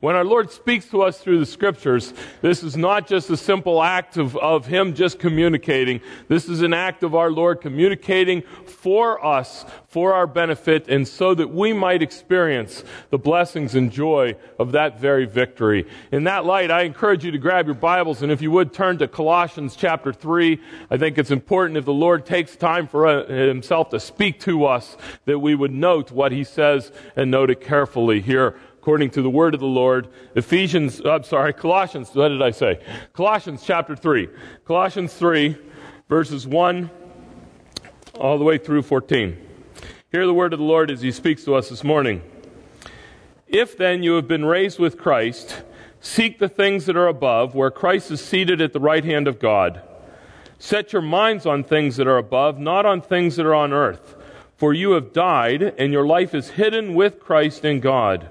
When our Lord speaks to us through the scriptures, this is not just a simple act of, of Him just communicating. This is an act of our Lord communicating for us, for our benefit, and so that we might experience the blessings and joy of that very victory. In that light, I encourage you to grab your Bibles, and if you would turn to Colossians chapter 3. I think it's important if the Lord takes time for uh, Himself to speak to us, that we would note what He says and note it carefully here according to the word of the Lord. Ephesians, I'm sorry, Colossians, what did I say? Colossians chapter 3. Colossians 3, verses 1 all the way through 14. Hear the word of the Lord as he speaks to us this morning. If then you have been raised with Christ, seek the things that are above, where Christ is seated at the right hand of God. Set your minds on things that are above, not on things that are on earth. For you have died, and your life is hidden with Christ in God.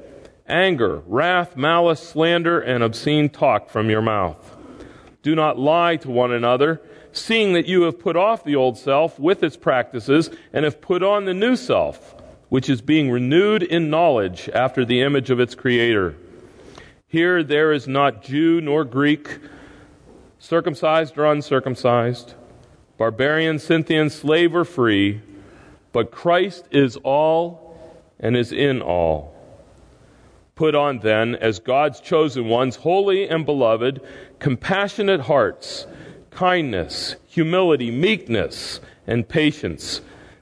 anger, wrath, malice, slander, and obscene talk from your mouth. Do not lie to one another, seeing that you have put off the old self with its practices and have put on the new self, which is being renewed in knowledge after the image of its creator. Here there is not Jew nor Greek, circumcised or uncircumcised, barbarian, Scythian, slave or free, but Christ is all and is in all. Put on then, as God's chosen ones, holy and beloved, compassionate hearts, kindness, humility, meekness, and patience,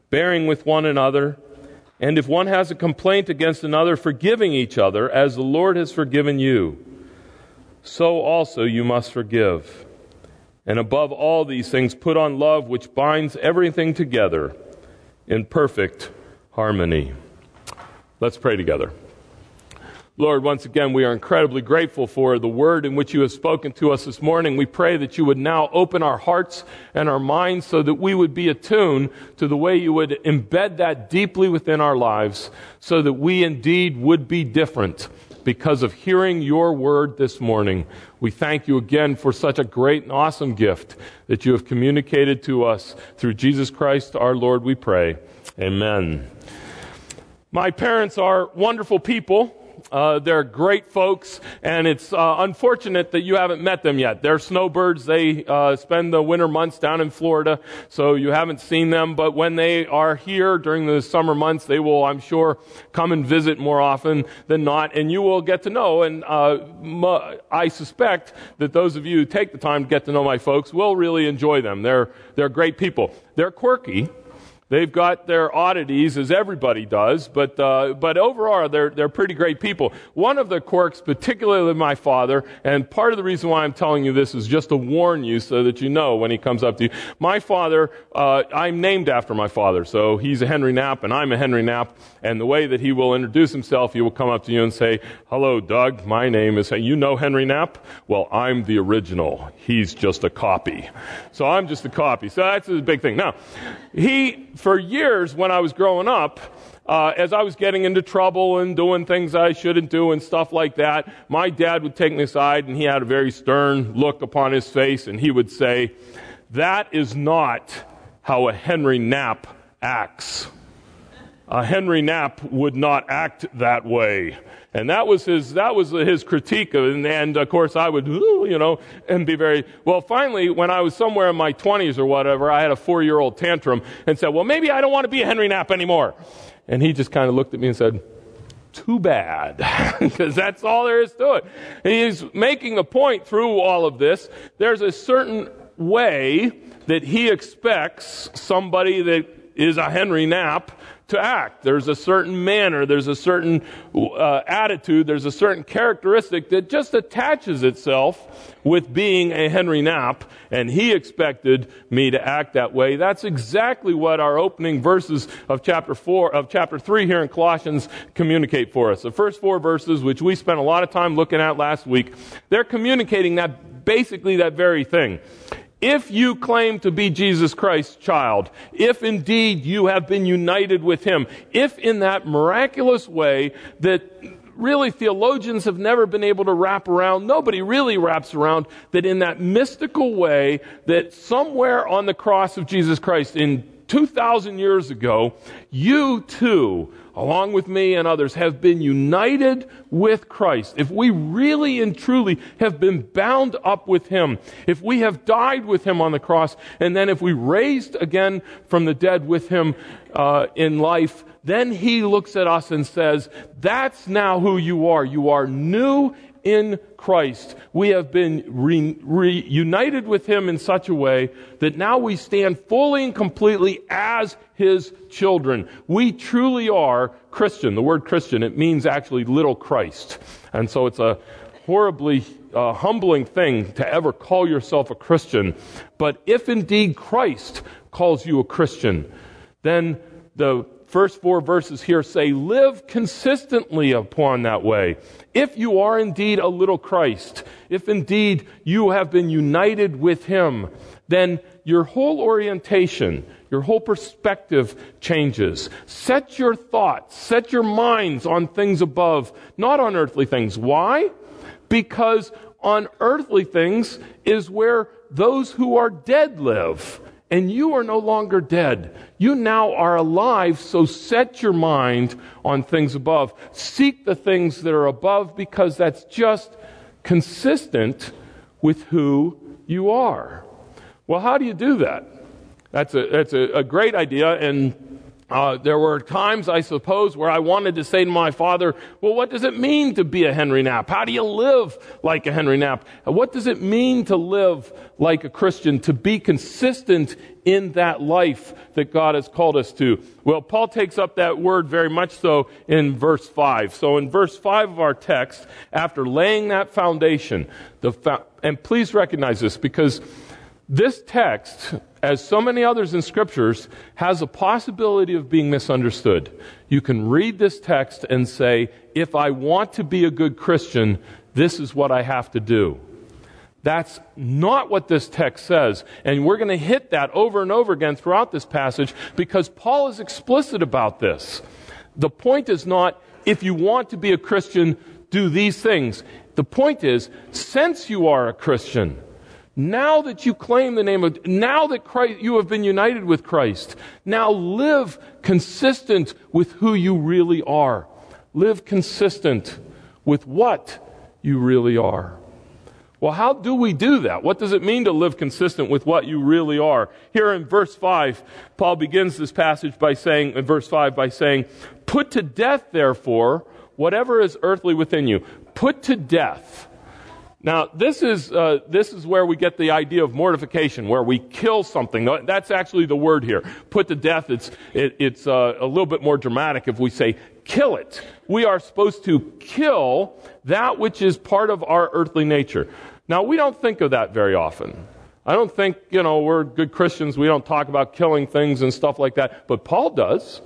bearing with one another. And if one has a complaint against another, forgiving each other, as the Lord has forgiven you, so also you must forgive. And above all these things, put on love, which binds everything together in perfect harmony. Let's pray together. Lord, once again, we are incredibly grateful for the word in which you have spoken to us this morning. We pray that you would now open our hearts and our minds so that we would be attuned to the way you would embed that deeply within our lives so that we indeed would be different because of hearing your word this morning. We thank you again for such a great and awesome gift that you have communicated to us through Jesus Christ our Lord, we pray. Amen. My parents are wonderful people. Uh, they're great folks, and it's uh, unfortunate that you haven't met them yet. They're snowbirds. They uh, spend the winter months down in Florida, so you haven't seen them. But when they are here during the summer months, they will, I'm sure, come and visit more often than not, and you will get to know. And uh, I suspect that those of you who take the time to get to know my folks will really enjoy them. They're they're great people. They're quirky. They've got their oddities, as everybody does, but, uh, but overall, they're, they're pretty great people. One of the quirks, particularly my father, and part of the reason why I'm telling you this is just to warn you so that you know when he comes up to you. My father, uh, I'm named after my father, so he's a Henry Knapp, and I'm a Henry Knapp, and the way that he will introduce himself, he will come up to you and say, Hello, Doug, my name is, you know Henry Knapp? Well, I'm the original. He's just a copy. So I'm just a copy. So that's a big thing. Now, he, for years when I was growing up, uh, as I was getting into trouble and doing things I shouldn't do and stuff like that, my dad would take me aside and he had a very stern look upon his face and he would say, That is not how a Henry Knapp acts. A Henry Knapp would not act that way. And that was his, that was his critique. And, and of course I would, you know, and be very, well, finally, when I was somewhere in my 20s or whatever, I had a four year old tantrum and said, well, maybe I don't want to be a Henry Knapp anymore. And he just kind of looked at me and said, too bad, because that's all there is to it. he's making the point through all of this. There's a certain way that he expects somebody that is a Henry Knapp to act. There's a certain manner, there's a certain uh, attitude, there's a certain characteristic that just attaches itself with being a Henry Knapp, and he expected me to act that way. That's exactly what our opening verses of chapter 4, of chapter 3 here in Colossians communicate for us. The first four verses, which we spent a lot of time looking at last week, they're communicating that basically that very thing. If you claim to be Jesus Christ's child, if indeed you have been united with Him, if in that miraculous way that really theologians have never been able to wrap around, nobody really wraps around, that in that mystical way that somewhere on the cross of Jesus Christ in 2,000 years ago, you too along with me and others, have been united with Christ, if we really and truly have been bound up with Him, if we have died with Him on the cross, and then if we raised again from the dead with Him uh, in life, then He looks at us and says, That's now who you are. You are new in Christ. We have been reunited with Him in such a way that now we stand fully and completely as His children. We truly are Christian. The word Christian, it means actually little Christ. And so it's a horribly uh, humbling thing to ever call yourself a Christian. But if indeed Christ calls you a Christian, then the first four verses here say, live consistently upon that way. If you are indeed a little Christ, if indeed you have been united with Him, then your whole orientation, your whole perspective changes. Set your thoughts, set your minds on things above, not on earthly things. Why? Because on earthly things is where those who are dead live and you are no longer dead. You now are alive, so set your mind on things above. Seek the things that are above because that's just consistent with who you are. Well, how do you do that? That's a, that's a, a great idea, and uh, there were times, I suppose, where I wanted to say to my father, well, what does it mean to be a Henry Knapp? How do you live like a Henry Knapp? What does it mean to live like a Christian, to be consistent in that life that God has called us to? Well, Paul takes up that word very much so in verse 5. So in verse 5 of our text, after laying that foundation, the fa- and please recognize this because this text, as so many others in scriptures, has a possibility of being misunderstood. You can read this text and say, if I want to be a good Christian, this is what I have to do. That's not what this text says. And we're going to hit that over and over again throughout this passage because Paul is explicit about this. The point is not, if you want to be a Christian, do these things. The point is, since you are a Christian, now that you claim the name of, now that Christ, you have been united with Christ, now live consistent with who you really are. Live consistent with what you really are. Well, how do we do that? What does it mean to live consistent with what you really are? Here in verse 5, Paul begins this passage by saying, in verse 5, by saying, Put to death, therefore, whatever is earthly within you. Put to death. Now, this is, uh, this is where we get the idea of mortification, where we kill something. That's actually the word here. Put to death, it's, it, it's uh, a little bit more dramatic if we say kill it. We are supposed to kill that which is part of our earthly nature. Now, we don't think of that very often. I don't think, you know, we're good Christians. We don't talk about killing things and stuff like that. But Paul does.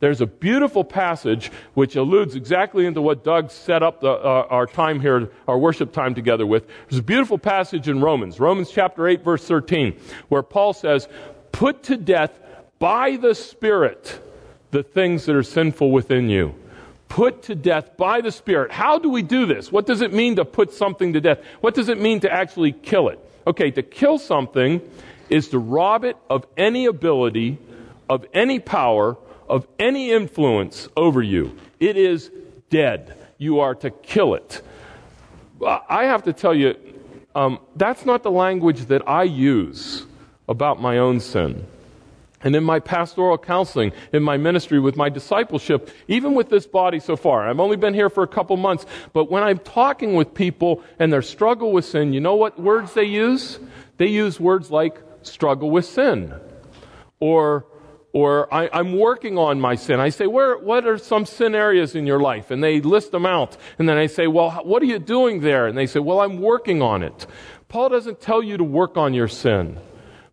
There's a beautiful passage which alludes exactly into what Doug set up the, uh, our time here, our worship time together with. There's a beautiful passage in Romans, Romans chapter 8, verse 13, where Paul says, Put to death by the Spirit the things that are sinful within you. Put to death by the Spirit. How do we do this? What does it mean to put something to death? What does it mean to actually kill it? Okay, to kill something is to rob it of any ability, of any power, of any influence over you. It is dead. You are to kill it. I have to tell you, um, that's not the language that I use about my own sin. And in my pastoral counseling, in my ministry, with my discipleship, even with this body so far, I've only been here for a couple months, but when I'm talking with people and their struggle with sin, you know what words they use? They use words like struggle with sin or or I, am working on my sin. I say, where, what are some sin areas in your life? And they list them out. And then I say, well, what are you doing there? And they say, well, I'm working on it. Paul doesn't tell you to work on your sin.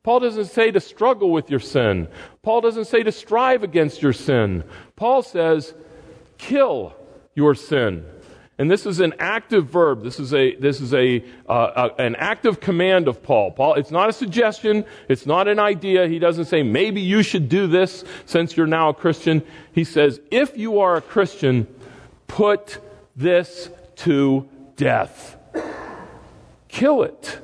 Paul doesn't say to struggle with your sin. Paul doesn't say to strive against your sin. Paul says, kill your sin. And this is an active verb. This is a this is a, uh, a, an active command of Paul. Paul, it's not a suggestion. It's not an idea. He doesn't say maybe you should do this since you're now a Christian. He says if you are a Christian, put this to death. Kill it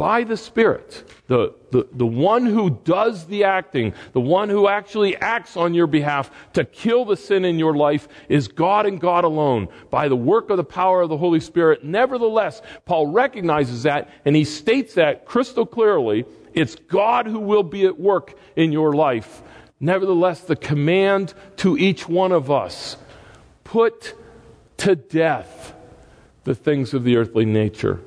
by the Spirit. The, the, the one who does the acting, the one who actually acts on your behalf to kill the sin in your life is God and God alone by the work of the power of the Holy Spirit. Nevertheless, Paul recognizes that and he states that crystal clearly. It's God who will be at work in your life. Nevertheless, the command to each one of us put to death the things of the earthly nature.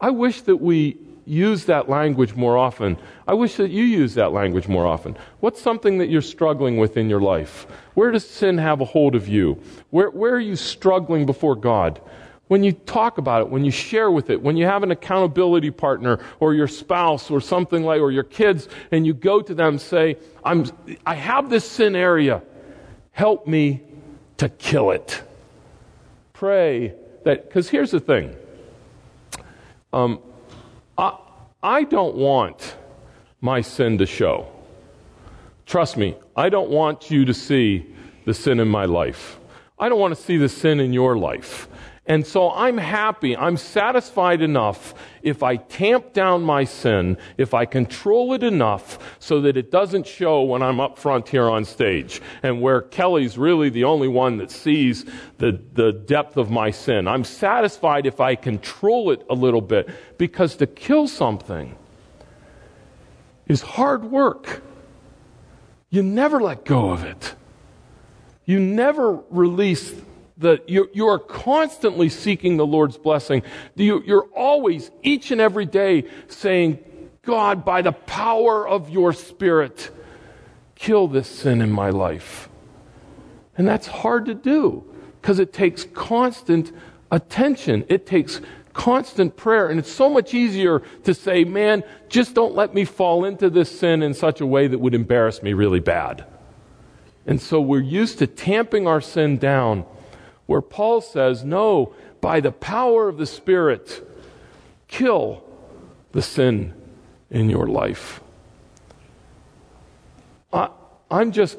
I wish that we use that language more often. I wish that you use that language more often. What's something that you're struggling with in your life? Where does sin have a hold of you? Where, where are you struggling before God? When you talk about it, when you share with it, when you have an accountability partner or your spouse or something like, or your kids, and you go to them and say, I'm, I have this sin area. Help me to kill it. Pray that, because here's the thing. Um, I, don't want my sin to show. Trust me, I don't want you to see the sin in my life. I don't want to see the sin in your life. And so I'm happy, I'm satisfied enough if I tamp down my sin, if I control it enough so that it doesn't show when I'm up front here on stage and where Kelly's really the only one that sees the, the depth of my sin. I'm satisfied if I control it a little bit because to kill something is hard work. You never let go of it. You never release that you, you are constantly seeking the Lord's blessing. You, you're always, each and every day, saying, God, by the power of your Spirit, kill this sin in my life. And that's hard to do because it takes constant attention. It takes constant prayer. And it's so much easier to say, man, just don't let me fall into this sin in such a way that would embarrass me really bad. And so we're used to tamping our sin down where Paul says, No, by the power of the Spirit, kill the sin in your life. I, I'm just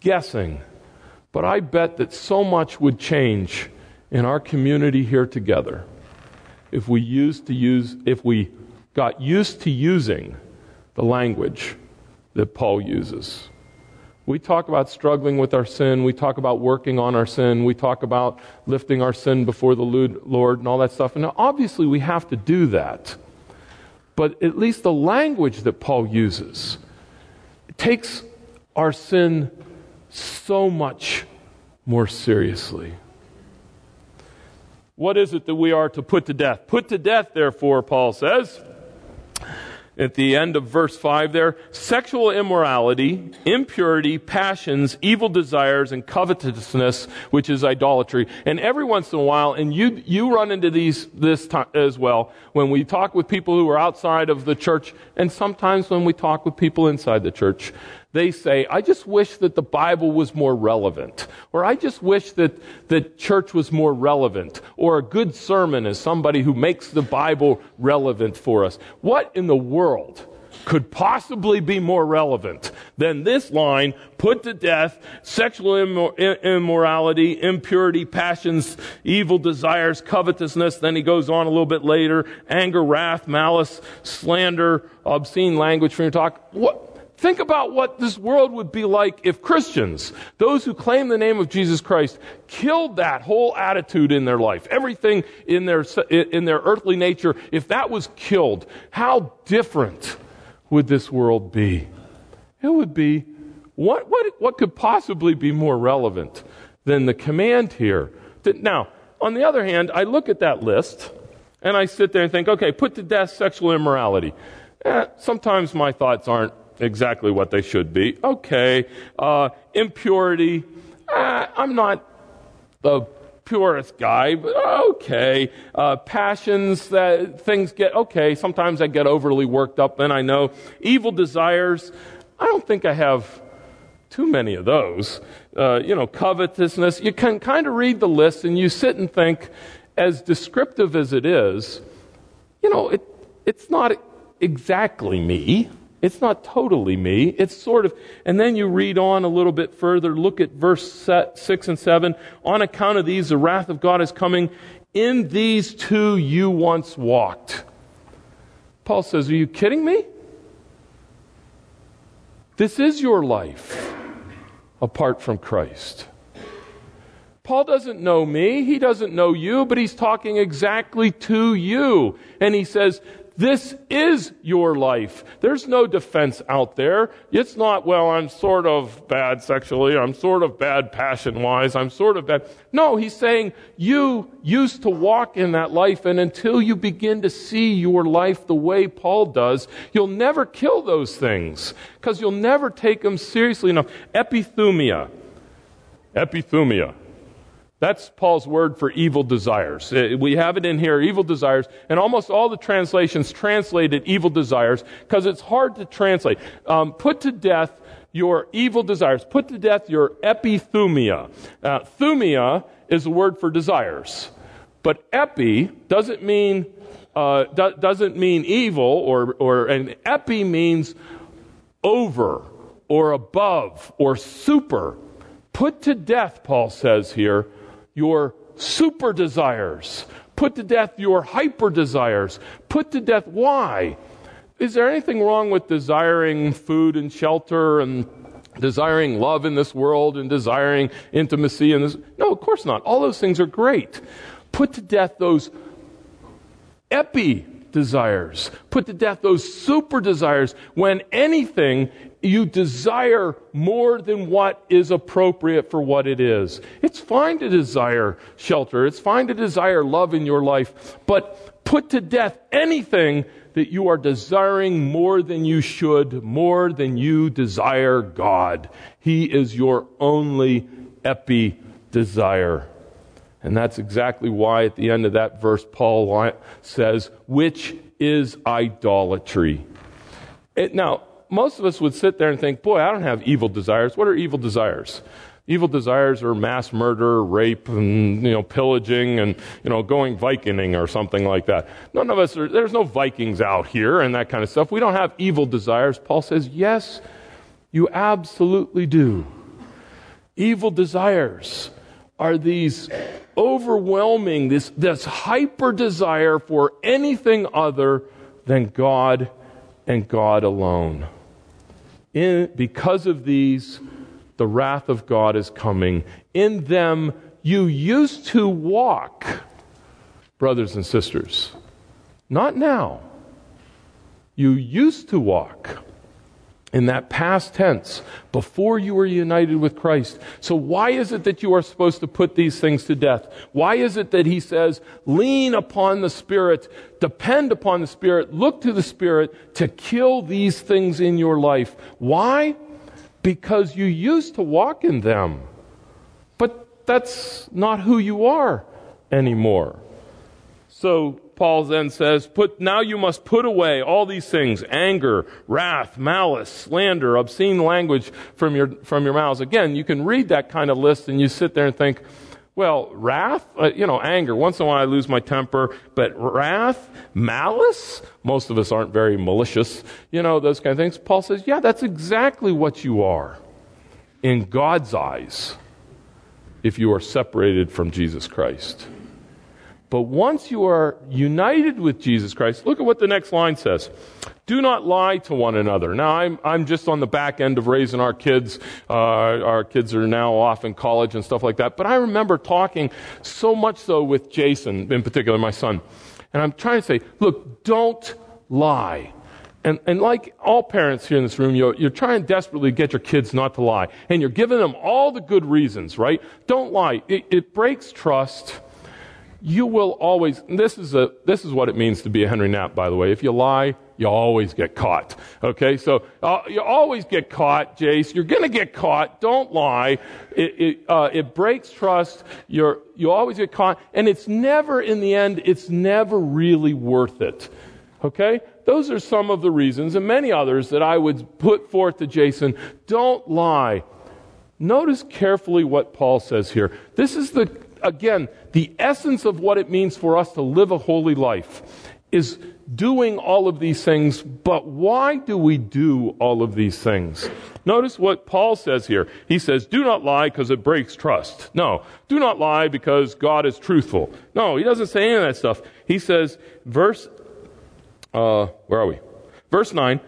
guessing, but I bet that so much would change in our community here together if we used to use if we got used to using the language that Paul uses. We talk about struggling with our sin. We talk about working on our sin. We talk about lifting our sin before the Lord and all that stuff. And obviously, we have to do that. But at least the language that Paul uses takes our sin so much more seriously. What is it that we are to put to death? Put to death, therefore, Paul says at the end of verse 5 there sexual immorality, impurity, passions, evil desires, and covetousness, which is idolatry. And every once in a while, and you, you run into these this time as well, when we talk with people who are outside of the church, and sometimes when we talk with people inside the church, they say, I just wish that the Bible was more relevant. Or I just wish that the church was more relevant. Or a good sermon is somebody who makes the Bible relevant for us. What in the world could possibly be more relevant than this line, put to death sexual immorality, impurity, passions, evil desires, covetousness. Then he goes on a little bit later, anger, wrath, malice, slander, obscene language from your talk. What? Think about what this world would be like if Christians, those who claim the name of Jesus Christ, killed that whole attitude in their life. Everything in their, in their earthly nature, if that was killed, how different would this world be? It would be, what, what, what could possibly be more relevant than the command here? Now, on the other hand, I look at that list and I sit there and think, okay, put to death sexual immorality. Eh, sometimes my thoughts aren't exactly what they should be. Okay. Uh, impurity. Uh, I'm not the purest guy, but okay. Uh, passions that things get okay. Sometimes I get overly worked up, and I know evil desires. I don't think I have too many of those. Uh, you know, covetousness. You can kind of read the list, and you sit and think, as descriptive as it is, you know, it, it's not exactly me. It's not totally me. It's sort of, and then you read on a little bit further. Look at verse 6 and 7. On account of these, the wrath of God is coming. In these too you once walked. Paul says, Are you kidding me? This is your life apart from Christ. Paul doesn't know me, he doesn't know you, but he's talking exactly to you. And he says, this is your life. There's no defense out there. It's not, well, I'm sort of bad sexually. I'm sort of bad passion wise. I'm sort of bad. No, he's saying you used to walk in that life and until you begin to see your life the way Paul does, you'll never kill those things because you'll never take them seriously enough. Epithumia. Epithumia. That's Paul's word for evil desires. Uh, we have it in here, evil desires, and almost all the translations translated evil desires because it's hard to translate. Um, put to death your evil desires. Put to death your epithumia. Uh, thumia is a word for desires, but epi doesn't mean uh, do, doesn't mean evil, or or and epi means over or above or super. Put to death, Paul says here your super desires. Put to death your hyper desires. Put to death why? Is there anything wrong with desiring food and shelter and desiring love in this world and desiring intimacy in this? No, of course not. All those things are great. Put to death those epi desires. Put to death those super desires when anything you desire more than what is appropriate for what it is. It's fine to desire shelter. It's fine to desire love in your life, but put to death anything that you are desiring more than you should, more than you desire God. He is your only epi desire. And that's exactly why at the end of that verse, Paul says, which is idolatry. It, now, most of us would sit there and think, boy, I don't have evil desires. What are evil desires? Evil desires are mass murder, rape, and you know, pillaging, and you know, going Vikinging or something like that. None of us are. There's no Vikings out here and that kind of stuff. We don't have evil desires. Paul says, yes, you absolutely do. Evil desires are these overwhelming, this, this hyper desire for anything other than God and God alone. In, because of these, the wrath of God is coming. In them, you used to walk, brothers and sisters. Not now. You used to walk in that past tense before you were united with Christ. So why is it that you are supposed to put these things to death? Why is it that he says, lean upon the Spirit, depend upon the Spirit, look to the Spirit to kill these things in your life? Why? Because you used to walk in them. But that's not who you are anymore. So Paul then says, put, now you must put away all these things, anger, wrath, malice, slander, obscene language from your, from your mouths. Again, you can read that kind of list and you sit there and think, well, wrath, uh, you know, anger. Once in a while I lose my temper, but wrath, malice, most of us aren't very malicious, you know, those kind of things. Paul says, yeah, that's exactly what you are in God's eyes if you are separated from Jesus Christ. But once you are united with Jesus Christ, look at what the next line says. Do not lie to one another. Now, I'm, I'm just on the back end of raising our kids. Uh, our kids are now off in college and stuff like that. But I remember talking so much so with Jason, in particular, my son. And I'm trying to say, look, don't lie. And, and like all parents here in this room, you're, you're trying desperately to get your kids not to lie. And you're giving them all the good reasons, right? Don't lie. It, it breaks trust you will always, this is, a, this is what it means to be a Henry Knapp, by the way. If you lie, you always get caught. Okay, so uh, you always get caught, Jace. You're going to get caught. Don't lie. It, it, uh, it breaks trust. You're, you always get caught. And it's never, in the end, it's never really worth it. Okay? Those are some of the reasons, and many others, that I would put forth to Jason. Don't lie. Notice carefully what Paul says here. This is the, again, the essence of what it means for us to live a holy life is doing all of these things, but why do we do all of these things? Notice what Paul says here. He says, do not lie because it breaks trust. No. Do not lie because God is truthful. No, he doesn't say any of that stuff. He says, verse, uh, where are we? Verse 9.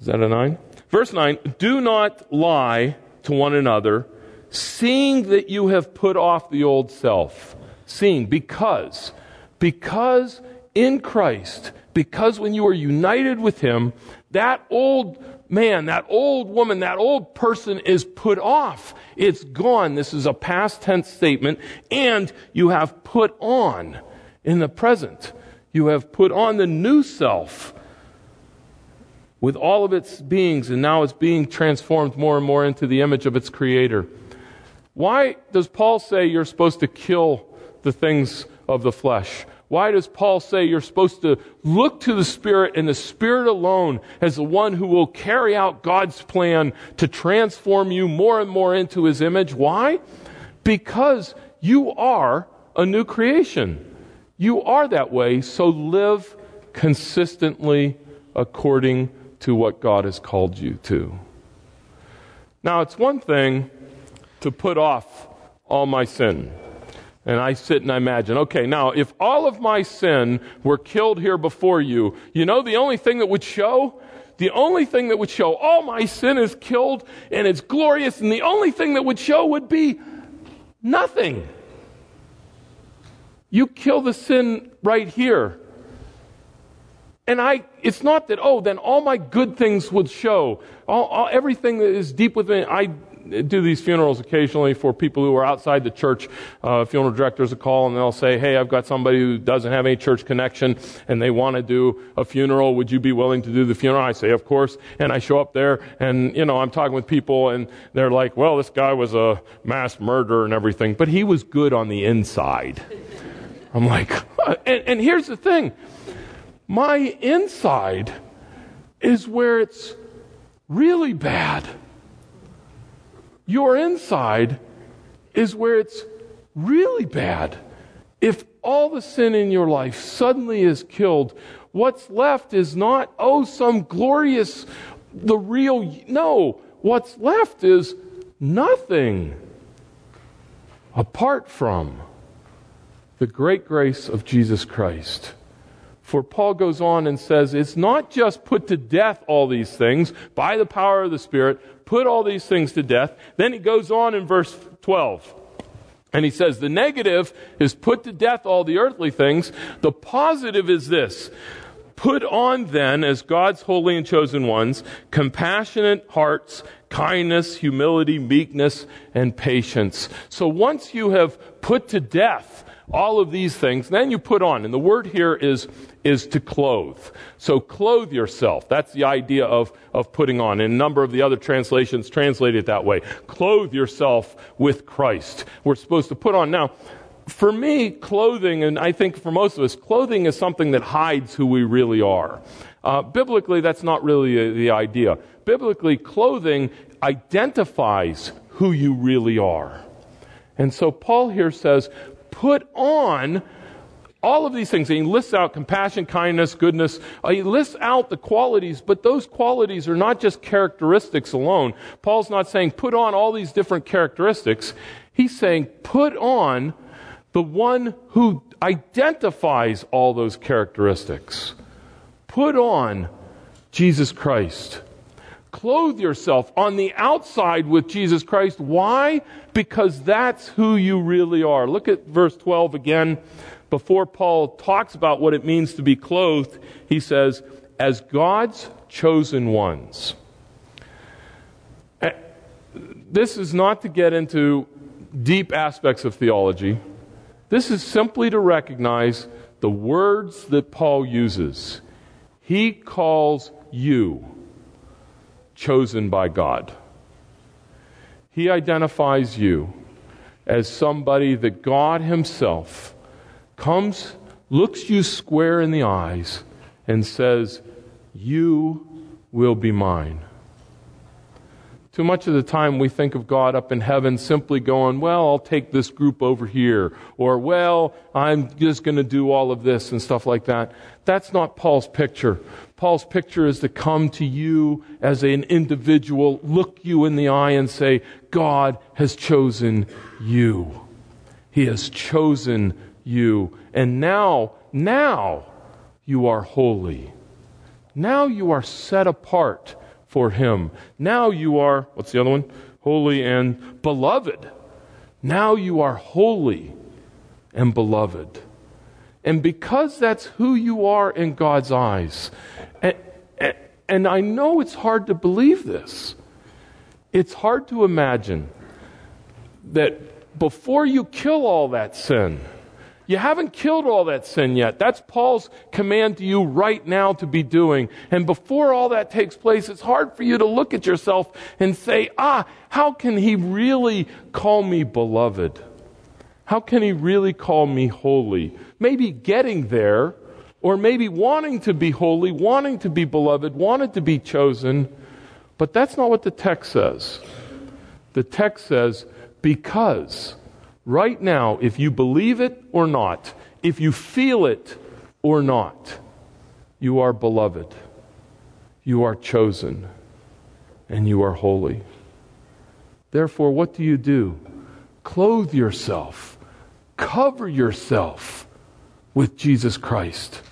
Is that a 9? Verse 9, do not lie to one another, seeing that you have put off the old self. Seeing, because, because in Christ, because when you are united with Him, that old man, that old woman, that old person is put off. It's gone. This is a past tense statement. And you have put on in the present. You have put on the new self with all of its beings, and now it's being transformed more and more into the image of its creator. Why does Paul say you're supposed to kill the things of the flesh? Why does Paul say you're supposed to look to the Spirit and the Spirit alone as the one who will carry out God's plan to transform you more and more into His image? Why? Because you are a new creation. You are that way, so live consistently according to what God has called you to. Now, it's one thing to put off all my sin. And I sit and I imagine, okay, now if all of my sin were killed here before you, you know the only thing that would show? The only thing that would show all my sin is killed and it's glorious, and the only thing that would show would be nothing. You kill the sin right here. And I, it's not that, oh, then all my good things would show. All, all, everything that is deep within, I do these funerals occasionally for people who are outside the church. Uh, funeral directors will call and they'll say, Hey, I've got somebody who doesn't have any church connection and they want to do a funeral. Would you be willing to do the funeral? I say, Of course. And I show up there and, you know, I'm talking with people and they're like, Well, this guy was a mass murderer and everything, but he was good on the inside. I'm like, and, and here's the thing my inside is where it's really bad. Your inside is where it's really bad. If all the sin in your life suddenly is killed, what's left is not, oh, some glorious, the real. No, what's left is nothing apart from the great grace of Jesus Christ. For Paul goes on and says, it's not just put to death all these things by the power of the Spirit, put all these things to death. Then he goes on in verse 12. And he says, the negative is put to death all the earthly things. The positive is this. Put on then, as God's holy and chosen ones, compassionate hearts, kindness, humility, meekness, and patience. So once you have put to death all of these things, then you put on. And the word here is, is to clothe. So clothe yourself. That's the idea of, of putting on. And a number of the other translations translate it that way. Clothe yourself with Christ. We're supposed to put on. Now, for me, clothing, and I think for most of us, clothing is something that hides who we really are. Uh, biblically, that's not really a, the idea. Biblically, clothing identifies who you really are. And so Paul here says, put on all of these things. And he lists out compassion, kindness, goodness. Uh, he lists out the qualities, but those qualities are not just characteristics alone. Paul's not saying put on all these different characteristics. He's saying put on the one who identifies all those characteristics. Put on Jesus Christ. Clothe yourself on the outside with Jesus Christ. Why? Because that's who you really are. Look at verse 12 again. Before Paul talks about what it means to be clothed, he says, as God's chosen ones. Eh, this is not to get into deep aspects of theology. This is simply to recognize the words that Paul uses. He calls you chosen by God. He identifies you as somebody that God Himself comes, looks you square in the eyes, and says, You will be mine. Too much of the time we think of God up in heaven simply going, Well, I'll take this group over here, or Well, I'm just going to do all of this and stuff like that. That's not Paul's picture. Paul's picture is to come to you as an individual, look you in the eye, and say, God has chosen you. He has chosen you. And now, now you are holy. Now you are set apart for him. Now you are, what's the other one? Holy and beloved. Now you are holy and beloved. And because that's who you are in God's eyes, and, and I know it's hard to believe this, it's hard to imagine that before you kill all that sin, you haven't killed all that sin yet. That's Paul's command to you right now to be doing. And before all that takes place, it's hard for you to look at yourself and say, ah, how can he really call me beloved? How can he really call me holy? Maybe getting there, or maybe wanting to be holy, wanting to be beloved, wanted to be chosen. But that's not what the text says. The text says, because right now, if you believe it or not, if you feel it or not, you are beloved, you are chosen, and you are holy. Therefore, what do you do? Clothe yourself, cover yourself with Jesus Christ.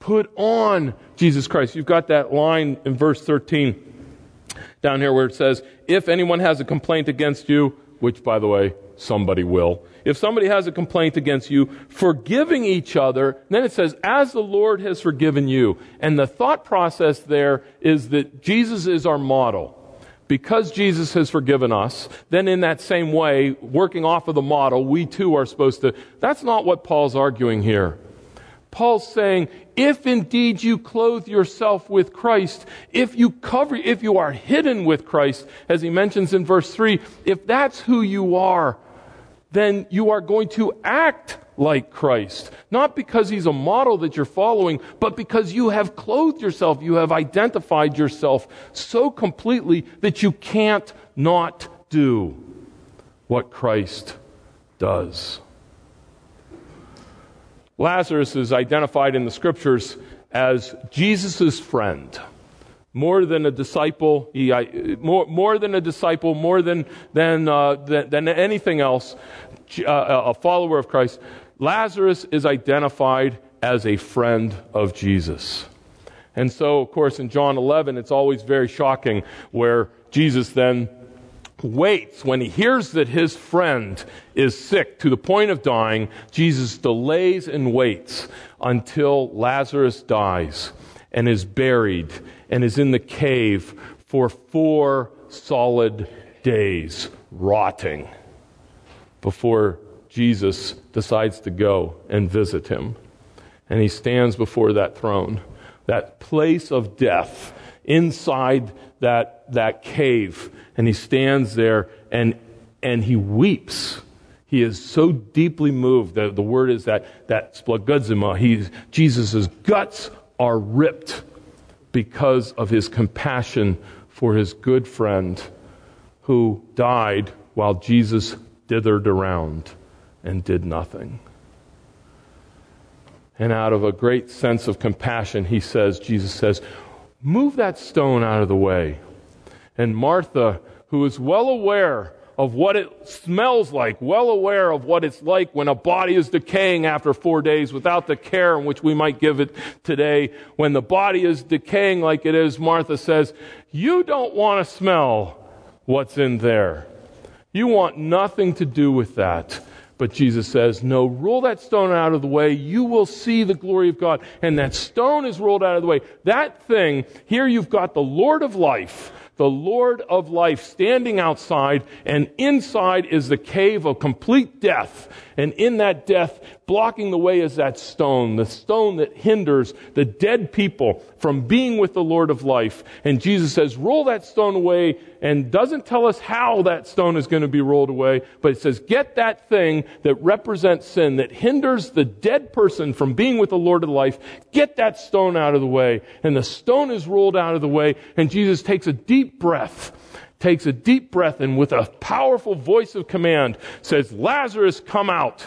Put on Jesus Christ. You've got that line in verse 13 down here where it says, If anyone has a complaint against you, which, by the way, somebody will. If somebody has a complaint against you, forgiving each other, then it says, as the Lord has forgiven you. And the thought process there is that Jesus is our model. Because Jesus has forgiven us, then in that same way, working off of the model, we too are supposed to. That's not what Paul's arguing here. Paul's saying, if indeed you clothe yourself with Christ, if you cover, if you are hidden with Christ, as he mentions in verse 3, if that's who you are, then you are going to act like Christ. Not because he's a model that you're following, but because you have clothed yourself, you have identified yourself so completely that you can't not do what Christ does. Lazarus is identified in the scriptures as Jesus' friend. More than a disciple, more, more than a disciple, more than, than, uh, than, than, anything else, uh, a follower of Christ. Lazarus is identified as a friend of Jesus. And so, of course, in John 11, it's always very shocking where Jesus then waits, when he hears that his friend is sick to the point of dying, Jesus delays and waits until Lazarus dies and is buried and is in the cave for four solid days, rotting, before Jesus decides to go and visit him. And he stands before that throne, that place of death inside that, that cave and he stands there and, and he weeps. He is so deeply moved. The, the word is that, that splanchnizomai. He's, Jesus' guts are ripped because of his compassion for his good friend who died while Jesus dithered around and did nothing. And out of a great sense of compassion, he says, Jesus says, Move that stone out of the way. And Martha, who is well aware of what it smells like, well aware of what it's like when a body is decaying after four days without the care in which we might give it today. When the body is decaying like it is, Martha says, You don't want to smell what's in there. You want nothing to do with that. But Jesus says, No, roll that stone out of the way. You will see the glory of God. And that stone is rolled out of the way. That thing, here you've got the Lord of life, the Lord of life standing outside, and inside is the cave of complete death. And in that death, blocking the way is that stone, the stone that hinders the dead people from being with the Lord of life. And Jesus says, roll that stone away, and doesn't tell us how that stone is going to be rolled away, but it says, get that thing that represents sin, that hinders the dead person from being with the Lord of life, get that stone out of the way. And the stone is rolled out of the way, and Jesus takes a deep breath takes a deep breath and with a powerful voice of command says, Lazarus, come out.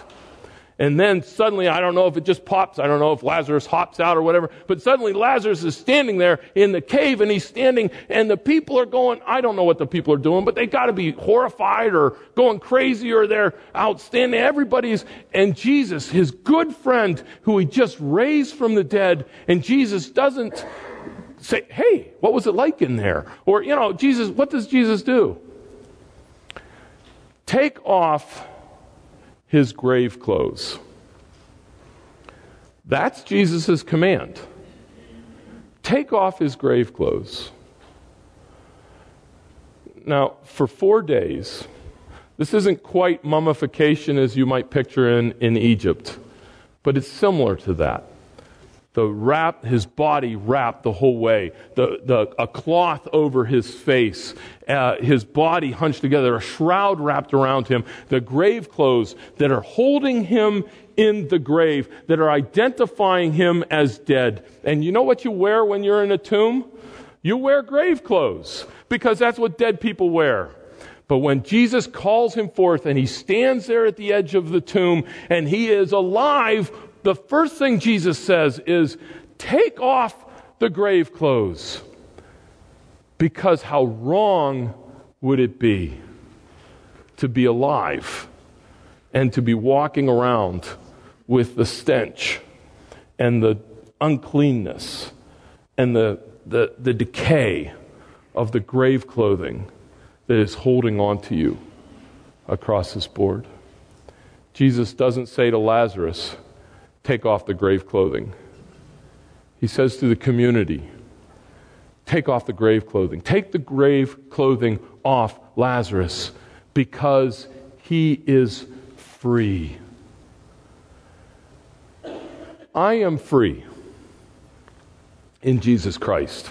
And then suddenly, I don't know if it just pops, I don't know if Lazarus hops out or whatever, but suddenly Lazarus is standing there in the cave and he's standing and the people are going, I don't know what the people are doing, but they gotta be horrified or going crazy or they're outstanding. Everybody's, and Jesus, his good friend who he just raised from the dead, and Jesus doesn't say, hey, what was it like in there? Or, you know, Jesus, what does Jesus do? Take off his grave clothes. That's Jesus' command. Take off his grave clothes. Now, for four days, this isn't quite mummification as you might picture in, in Egypt, but it's similar to that the wrap, his body wrapped the whole way, the, the, a cloth over his face, uh, his body hunched together, a shroud wrapped around him, the grave clothes that are holding him in the grave, that are identifying him as dead. And you know what you wear when you're in a tomb? You wear grave clothes, because that's what dead people wear. But when Jesus calls him forth and he stands there at the edge of the tomb and he is alive the first thing Jesus says is, take off the grave clothes. Because how wrong would it be to be alive and to be walking around with the stench and the uncleanness and the, the, the decay of the grave clothing that is holding on to you across this board? Jesus doesn't say to Lazarus, take off the grave clothing. He says to the community, take off the grave clothing. Take the grave clothing off Lazarus because he is free. I am free in Jesus Christ.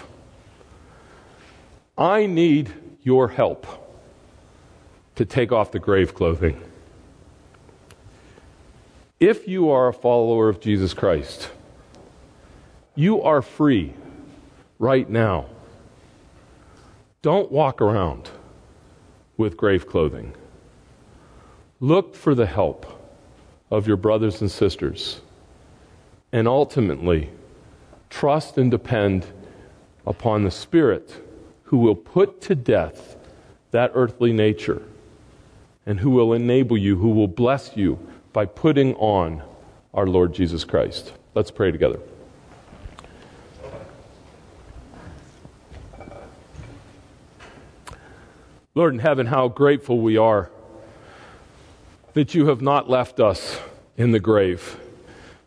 I need your help to take off the grave clothing. If you are a follower of Jesus Christ, you are free right now. Don't walk around with grave clothing. Look for the help of your brothers and sisters. And ultimately, trust and depend upon the Spirit who will put to death that earthly nature and who will enable you, who will bless you by putting on our Lord Jesus Christ. Let's pray together. Lord in heaven, how grateful we are that you have not left us in the grave,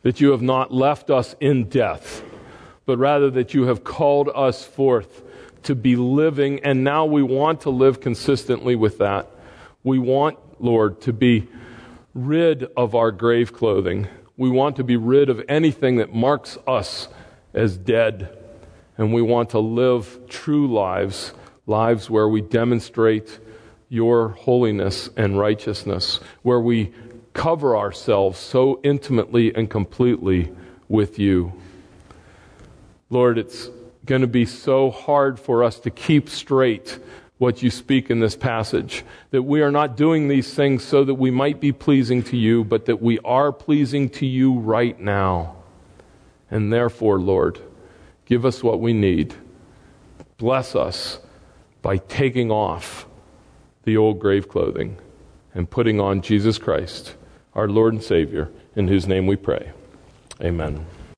that you have not left us in death, but rather that you have called us forth to be living, and now we want to live consistently with that. We want, Lord, to be rid of our grave clothing. We want to be rid of anything that marks us as dead. And we want to live true lives, lives where we demonstrate your holiness and righteousness, where we cover ourselves so intimately and completely with you. Lord, it's going to be so hard for us to keep straight what you speak in this passage. That we are not doing these things so that we might be pleasing to you, but that we are pleasing to you right now. And therefore, Lord, give us what we need. Bless us by taking off the old grave clothing and putting on Jesus Christ, our Lord and Savior, in whose name we pray. Amen.